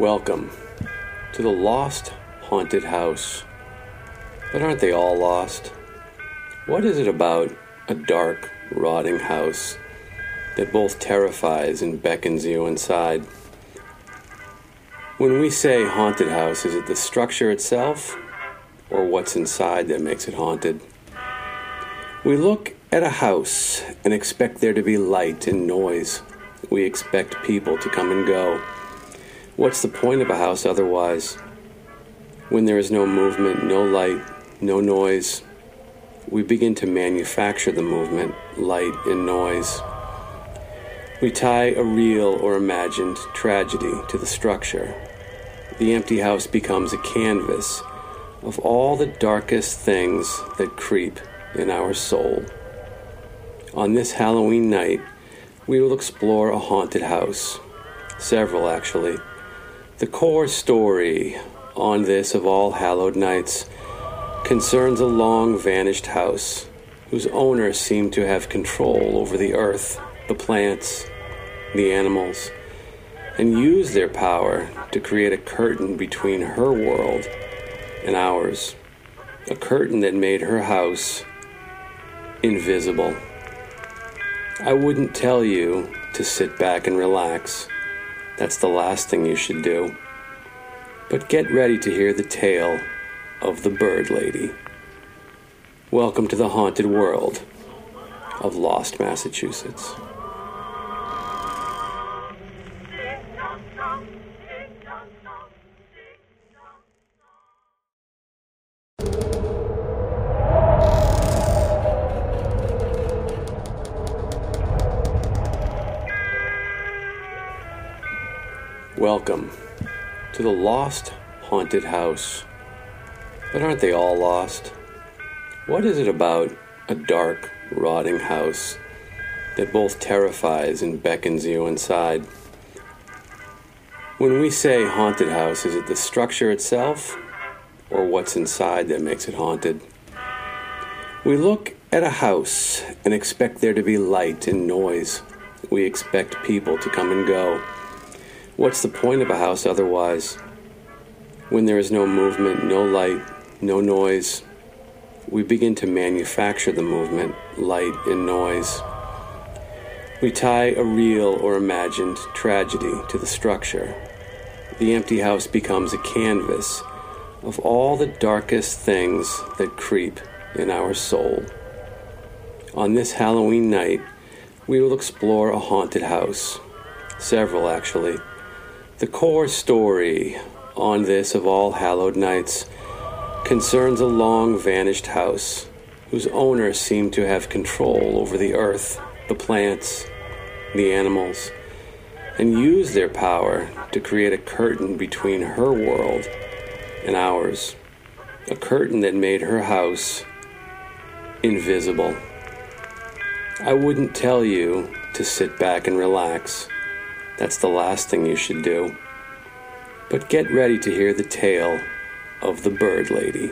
Welcome to the lost haunted house. But aren't they all lost? What is it about a dark, rotting house that both terrifies and beckons you inside? When we say haunted house, is it the structure itself or what's inside that makes it haunted? We look at a house and expect there to be light and noise. We expect people to come and go. What's the point of a house otherwise? When there is no movement, no light, no noise, we begin to manufacture the movement, light, and noise. We tie a real or imagined tragedy to the structure. The empty house becomes a canvas of all the darkest things that creep in our soul. On this Halloween night, we will explore a haunted house, several actually the core story on this of all hallowed nights concerns a long vanished house whose owner seemed to have control over the earth, the plants, the animals, and use their power to create a curtain between her world and ours. A curtain that made her house invisible. I wouldn't tell you to sit back and relax. That's the last thing you should do. But get ready to hear the tale of the Bird Lady. Welcome to the haunted world of Lost, Massachusetts. To the lost haunted house. But aren't they all lost? What is it about a dark, rotting house that both terrifies and beckons you inside? When we say haunted house, is it the structure itself or what's inside that makes it haunted? We look at a house and expect there to be light and noise. We expect people to come and go. What's the point of a house otherwise? When there is no movement, no light, no noise, we begin to manufacture the movement, light, and noise. We tie a real or imagined tragedy to the structure. The empty house becomes a canvas of all the darkest things that creep in our soul. On this Halloween night, we will explore a haunted house, several actually the core story on this of all hallowed nights concerns a long vanished house whose owner seemed to have control over the earth, the plants, the animals, and use their power to create a curtain between her world and ours. A curtain that made her house invisible. I wouldn't tell you to sit back and relax. That's the last thing you should do. But get ready to hear the tale of the Bird Lady.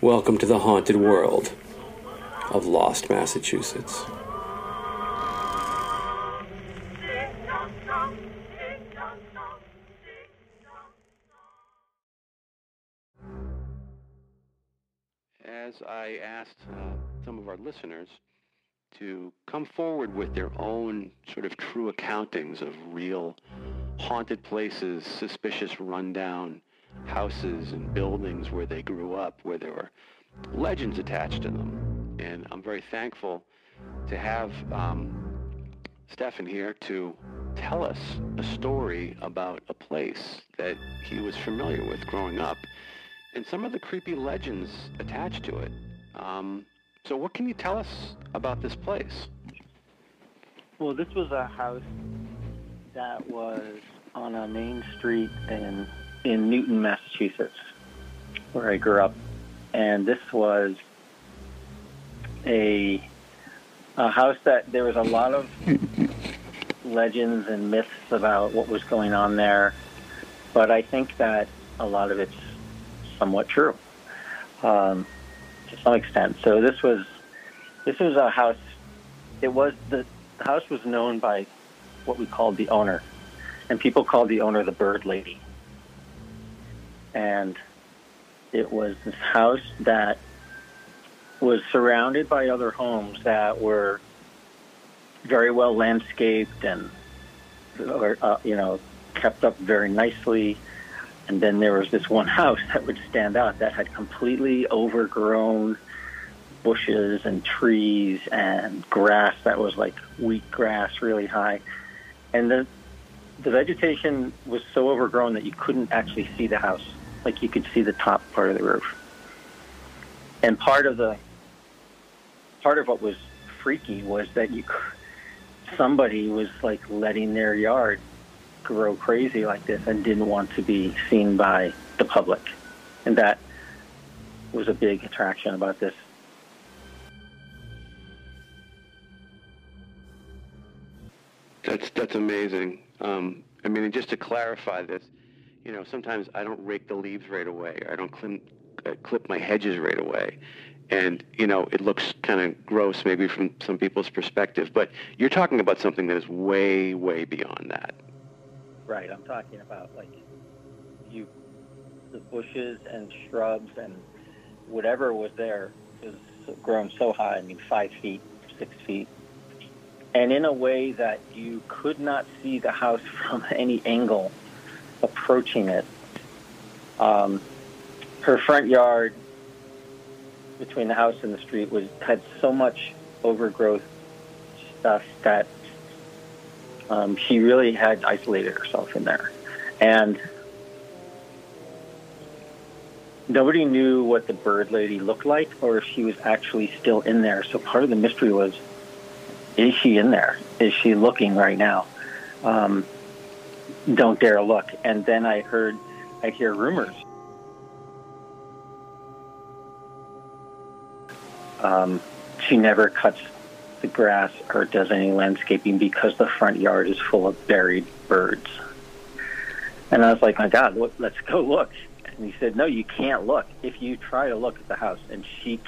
Welcome to the haunted world of Lost, Massachusetts. As I asked uh, some of our listeners to come forward with their own sort of true accountings of real haunted places, suspicious rundown houses and buildings where they grew up, where there were legends attached to them. And I'm very thankful to have um, Stefan here to tell us a story about a place that he was familiar with growing up and some of the creepy legends attached to it. Um, so what can you tell us about this place? Well, this was a house that was on a main street in in Newton, Massachusetts, where I grew up, and this was a a house that there was a lot of legends and myths about what was going on there, but I think that a lot of it's somewhat true um, to some extent. So this was this was a house. It was the, house was known by what we called the owner, and people called the owner the Bird Lady. And it was this house that was surrounded by other homes that were very well landscaped and, uh, you know, kept up very nicely. And then there was this one house that would stand out that had completely overgrown bushes and trees and grass that was like wheat grass really high. And the the vegetation was so overgrown that you couldn't actually see the house. Like you could see the top part of the roof. And part of the part of what was freaky was that you somebody was like letting their yard grow crazy like this and didn't want to be seen by the public. And that was a big attraction about this. That's that's amazing. Um, I mean, just to clarify this, you know, sometimes I don't rake the leaves right away. I don't clip, uh, clip my hedges right away. And, you know, it looks kind of gross maybe from some people's perspective. But you're talking about something that is way, way beyond that. Right. I'm talking about, like, you, the bushes and shrubs and whatever was there was grown so high. I mean, five feet, six feet, and in a way that you could not see the house from any angle approaching it. Um, her front yard between the house and the street was had so much overgrowth stuff that um, she really had isolated herself in there, and nobody knew what the bird lady looked like or if she was actually still in there. So part of the mystery was is she in there? Is she looking right now? Um, don't dare look. And then I heard, I hear rumors. Um, she never cuts the grass or does any landscaping because the front yard is full of buried birds. And I was like, my God, look, let's go look. And he said, no, you can't look. If you try to look at the house and she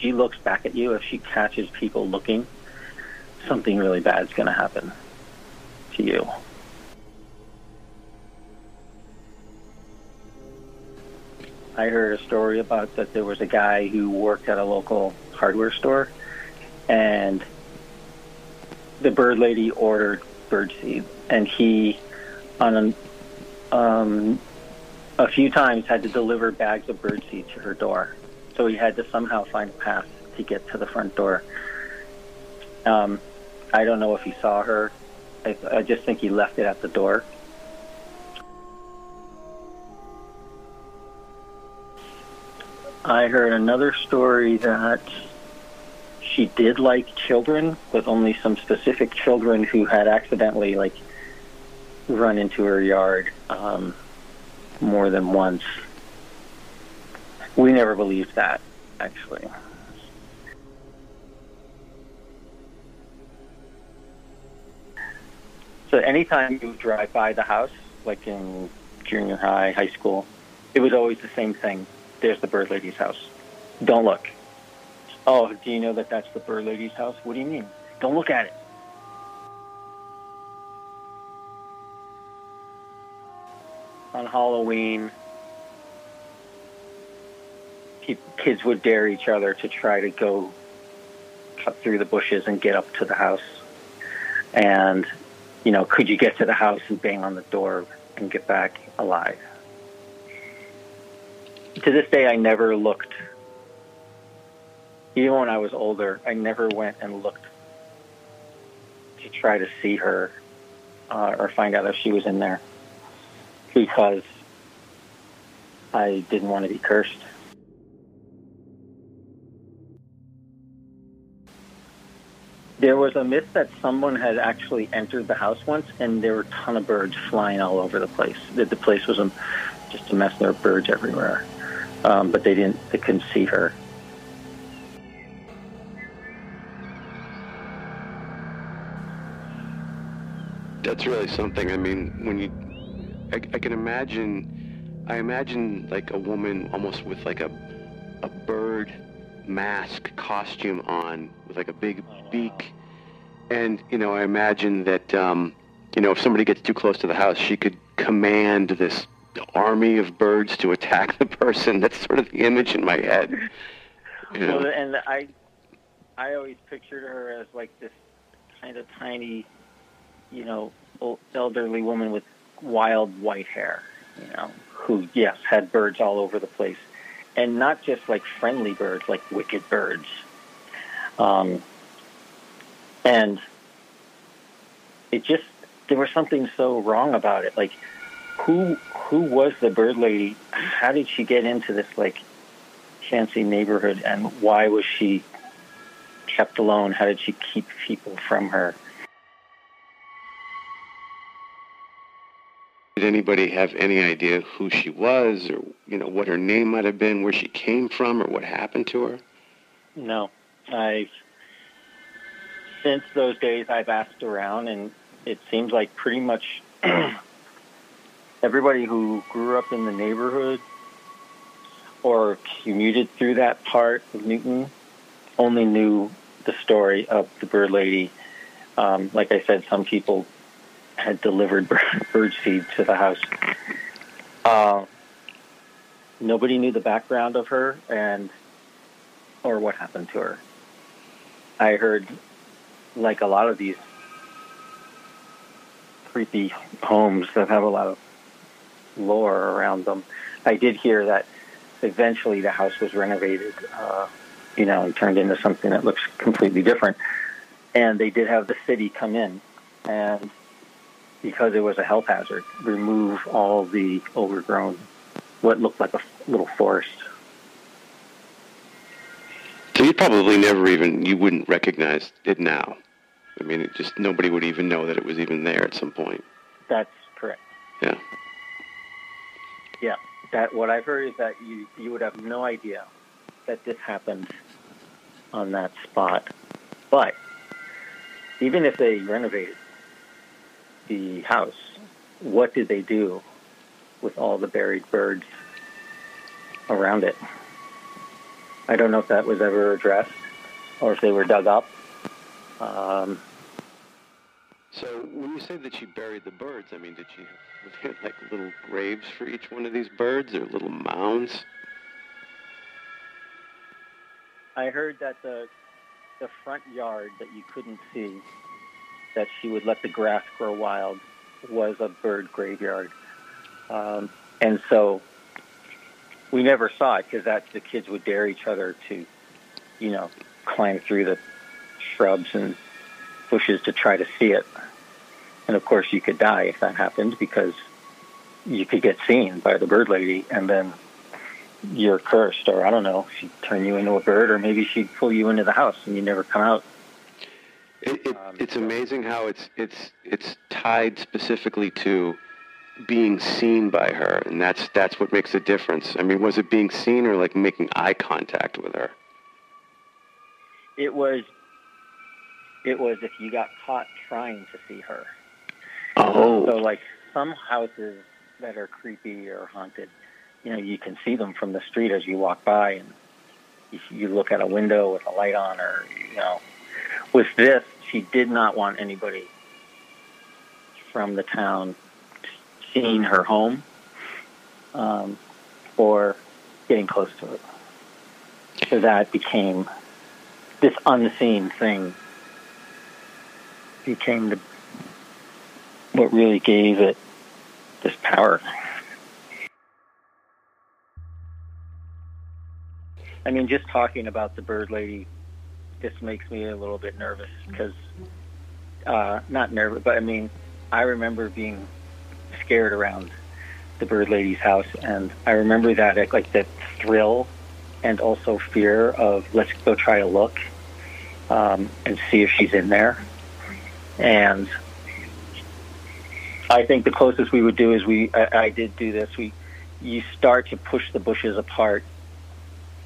she looks back at you, if she catches people looking, something really bad is going to happen to you. I heard a story about that there was a guy who worked at a local hardware store and the bird lady ordered bird seed and he on an, um, a few times had to deliver bags of bird seed to her door so he had to somehow find a path to get to the front door um, I don't know if he saw her. I, I just think he left it at the door. I heard another story that she did like children, with only some specific children who had accidentally like run into her yard um, more than once. We never believed that, actually. So anytime you drive by the house, like in junior high, high school, it was always the same thing. There's the bird lady's house. Don't look. Oh, do you know that that's the bird lady's house? What do you mean? Don't look at it. On Halloween, kids would dare each other to try to go cut through the bushes and get up to the house. And you know, could you get to the house and bang on the door and get back alive? To this day, I never looked. Even when I was older, I never went and looked to try to see her uh, or find out if she was in there because I didn't want to be cursed. There was a myth that someone had actually entered the house once, and there were a ton of birds flying all over the place. That the place was a, just a mess. There were birds everywhere, um, but they didn't. They couldn't see her. That's really something. I mean, when you, I, I can imagine. I imagine like a woman almost with like a, a bird mask costume on with like a big beak. And, you know, I imagine that, um, you know, if somebody gets too close to the house, she could command this army of birds to attack the person. That's sort of the image in my head. You know? Well, and I, I always pictured her as like this kind of tiny, you know, elderly woman with wild white hair, you know, who yes had birds all over the place, and not just like friendly birds, like wicked birds. Um, and it just there was something so wrong about it. Like, who who was the bird lady? How did she get into this like fancy neighborhood, and why was she kept alone? How did she keep people from her? Did anybody have any idea who she was, or you know what her name might have been, where she came from, or what happened to her? No, I've since those days I've asked around, and it seems like pretty much everybody who grew up in the neighborhood or commuted through that part of Newton only knew the story of the bird lady. Um, like I said, some people had delivered bird seed to the house. Uh, nobody knew the background of her and or what happened to her. I heard, like a lot of these creepy homes that have a lot of lore around them, I did hear that eventually the house was renovated. Uh, you know, and turned into something that looks completely different. And they did have the city come in and because it was a health hazard, remove all the overgrown, what looked like a little forest. So you probably never even, you wouldn't recognize it now. I mean, it just nobody would even know that it was even there at some point. That's correct. Yeah. Yeah. That what I've heard is that you you would have no idea that this happened on that spot. But even if they renovated the house, what did they do with all the buried birds around it? I don't know if that was ever addressed or if they were dug up. Um, so when you say that she buried the birds, I mean, did she have like little graves for each one of these birds or little mounds? I heard that the the front yard that you couldn't see, that she would let the grass grow wild, was a bird graveyard, um, and so we never saw it because that the kids would dare each other to, you know, climb through the shrubs and bushes to try to see it, and of course you could die if that happened because you could get seen by the bird lady and then you're cursed, or I don't know, she'd turn you into a bird, or maybe she'd pull you into the house and you never come out. It, it, um, it's amazing how it's it's it's tied specifically to being seen by her, and that's that's what makes a difference. I mean, was it being seen or like making eye contact with her? It was. It was if you got caught trying to see her. Oh. So like some houses that are creepy or haunted, you know, you can see them from the street as you walk by, and if you look at a window with a light on, or you know, with this, she did not want anybody from the town seeing her home um, or getting close to it. So that became this unseen thing became the what really gave it this power. I mean, just talking about the bird lady just makes me a little bit nervous because, uh, not nervous, but I mean, I remember being scared around the bird lady's house, and I remember that like that thrill and also fear of let's go try to look um, and see if she's in there. And I think the closest we would do is we I, I did do this. We you start to push the bushes apart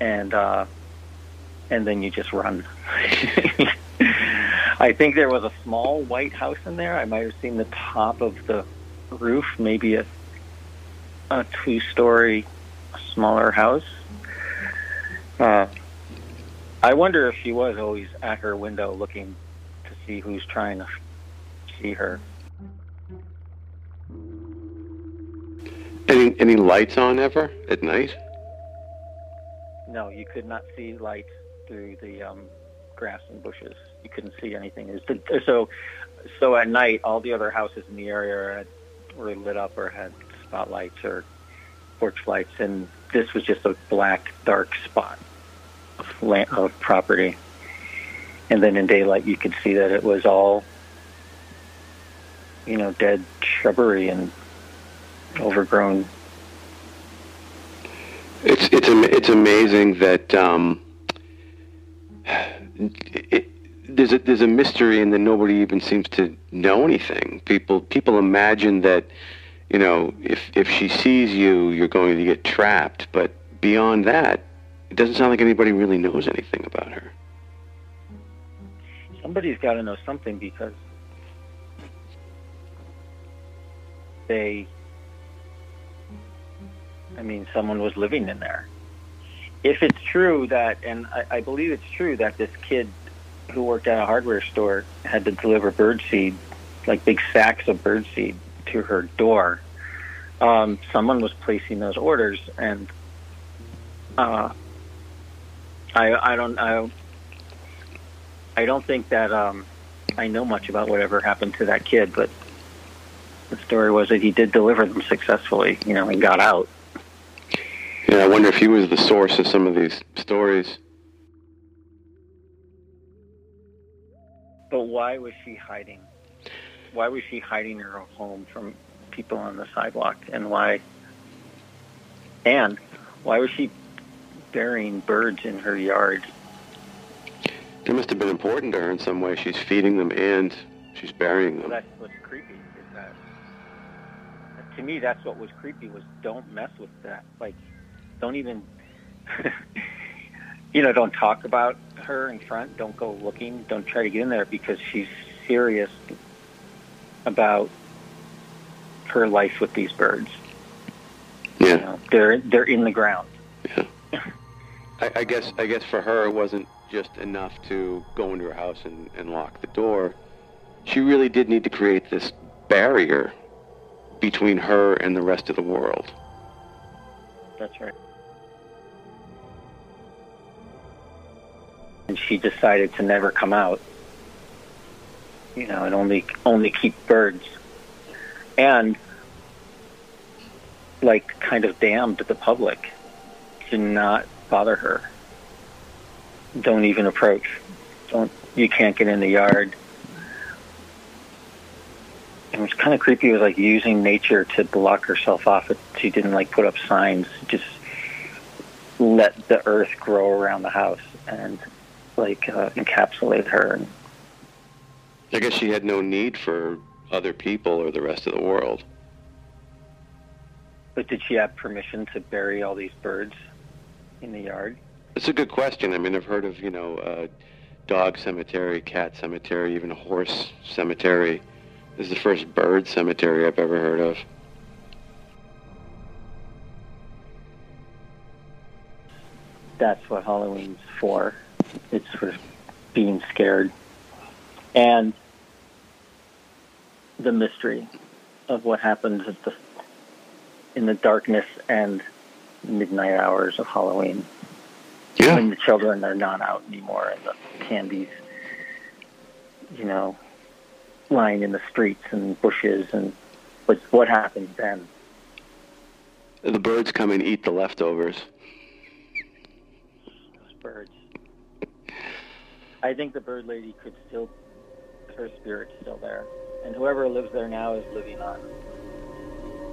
and uh, and then you just run. I think there was a small white house in there. I might have seen the top of the roof, maybe a a two story smaller house. Uh, I wonder if she was always at her window looking to see who's trying to see her. Any any lights on ever at night? No, you could not see lights through the um, grass and bushes. You couldn't see anything. So so at night, all the other houses in the area were lit up or had spotlights or porch lights, and this was just a black, dark spot of, land, of property. And then in daylight, you could see that it was all, you know, dead shrubbery and overgrown. It's it's it's amazing that um, there's a there's a mystery and then nobody even seems to know anything. People people imagine that you know if if she sees you, you're going to get trapped. But beyond that, it doesn't sound like anybody really knows anything about her. Somebody's got to know something because they. I mean, someone was living in there. If it's true that, and I, I believe it's true that this kid who worked at a hardware store had to deliver birdseed, like big sacks of birdseed, to her door. Um, someone was placing those orders, and uh, I I don't I I don't think that um, I know much about whatever happened to that kid, but the story was that he did deliver them successfully, you know, and got out. Yeah, I wonder if he was the source of some of these stories. But why was she hiding? Why was she hiding her home from people on the sidewalk? And why? And why was she burying birds in her yard? It must have been important to her in some way. She's feeding them and she's burying them. Well, that's what's creepy. Is that to me? That's what was creepy. Was don't mess with that. Like, don't even. you know, don't talk about her in front. Don't go looking. Don't try to get in there because she's serious about her life with these birds. Yeah, you know, they're they're in the ground. Yeah. I, I guess I guess for her it wasn't just enough to go into her house and, and lock the door. She really did need to create this barrier between her and the rest of the world. That's right. And she decided to never come out. You know, and only only keep birds, and like kind of damned the public to not bother her. Don't even approach. Don't you can't get in the yard. It was kind of creepy. It was like using nature to block herself off. She didn't like put up signs. Just let the earth grow around the house and like uh, encapsulate her. And I guess she had no need for other people or the rest of the world. But did she have permission to bury all these birds in the yard? It's a good question. I mean, I've heard of you know, uh, dog cemetery, cat cemetery, even a horse cemetery. This is the first bird cemetery I've ever heard of. That's what Halloween's for. It's for being scared. And the mystery of what happens at the in the darkness and midnight hours of Halloween. Yeah. When the children are not out anymore and the candies, you know, lying in the streets and bushes and what what happens then? The birds come and eat the leftovers. Those birds. I think the bird lady could still, her spirit's still there. And whoever lives there now is living on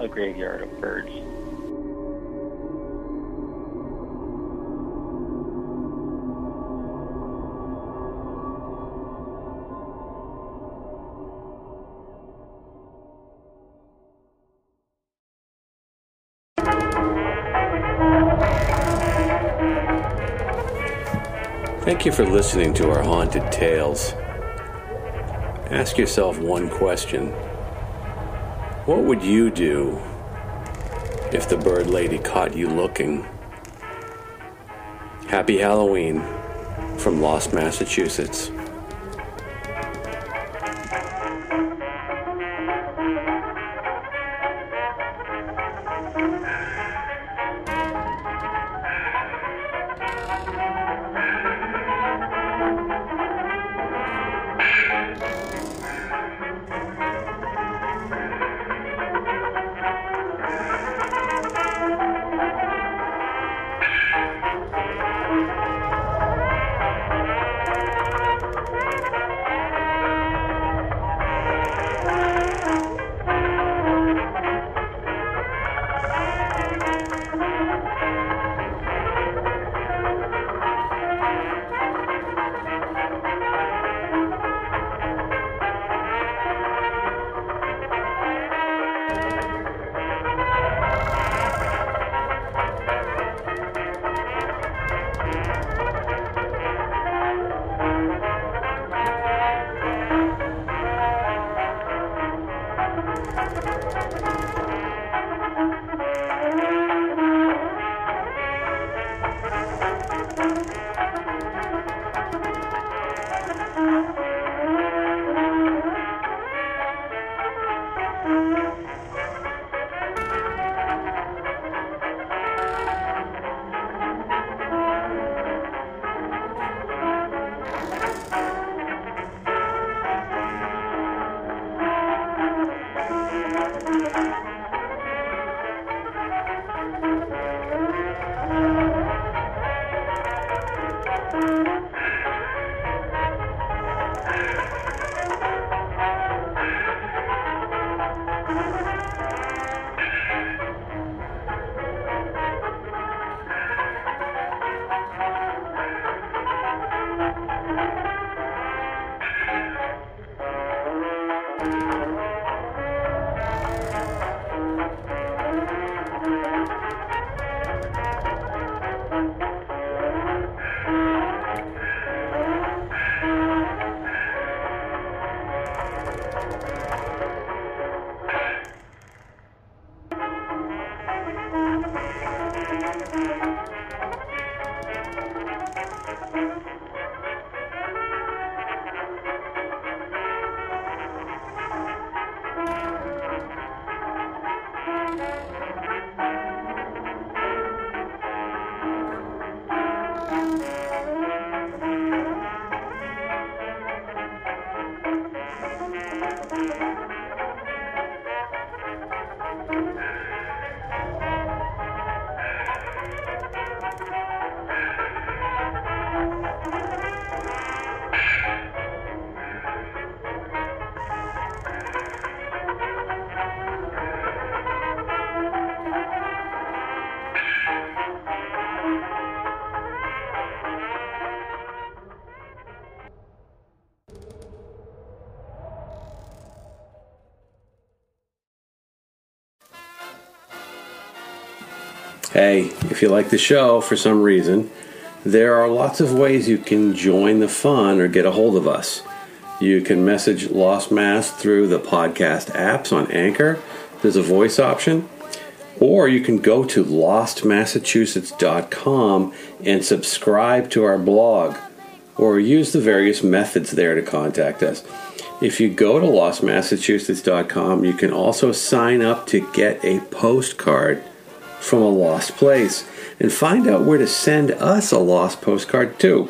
a graveyard of birds. Thank you for listening to our haunted tales. Ask yourself one question What would you do if the bird lady caught you looking? Happy Halloween from Lost, Massachusetts. Hey, if you like the show for some reason, there are lots of ways you can join the fun or get a hold of us. You can message Lost Mass through the podcast apps on Anchor. There's a voice option. Or you can go to lostmassachusetts.com and subscribe to our blog, or use the various methods there to contact us. If you go to lostmassachusetts.com, you can also sign up to get a postcard from a lost place and find out where to send us a lost postcard to.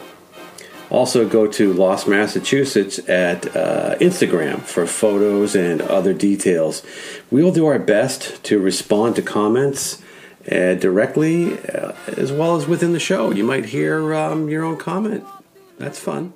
Also, go to Lost Massachusetts at uh, Instagram for photos and other details. We will do our best to respond to comments uh, directly uh, as well as within the show. You might hear um, your own comment. That's fun.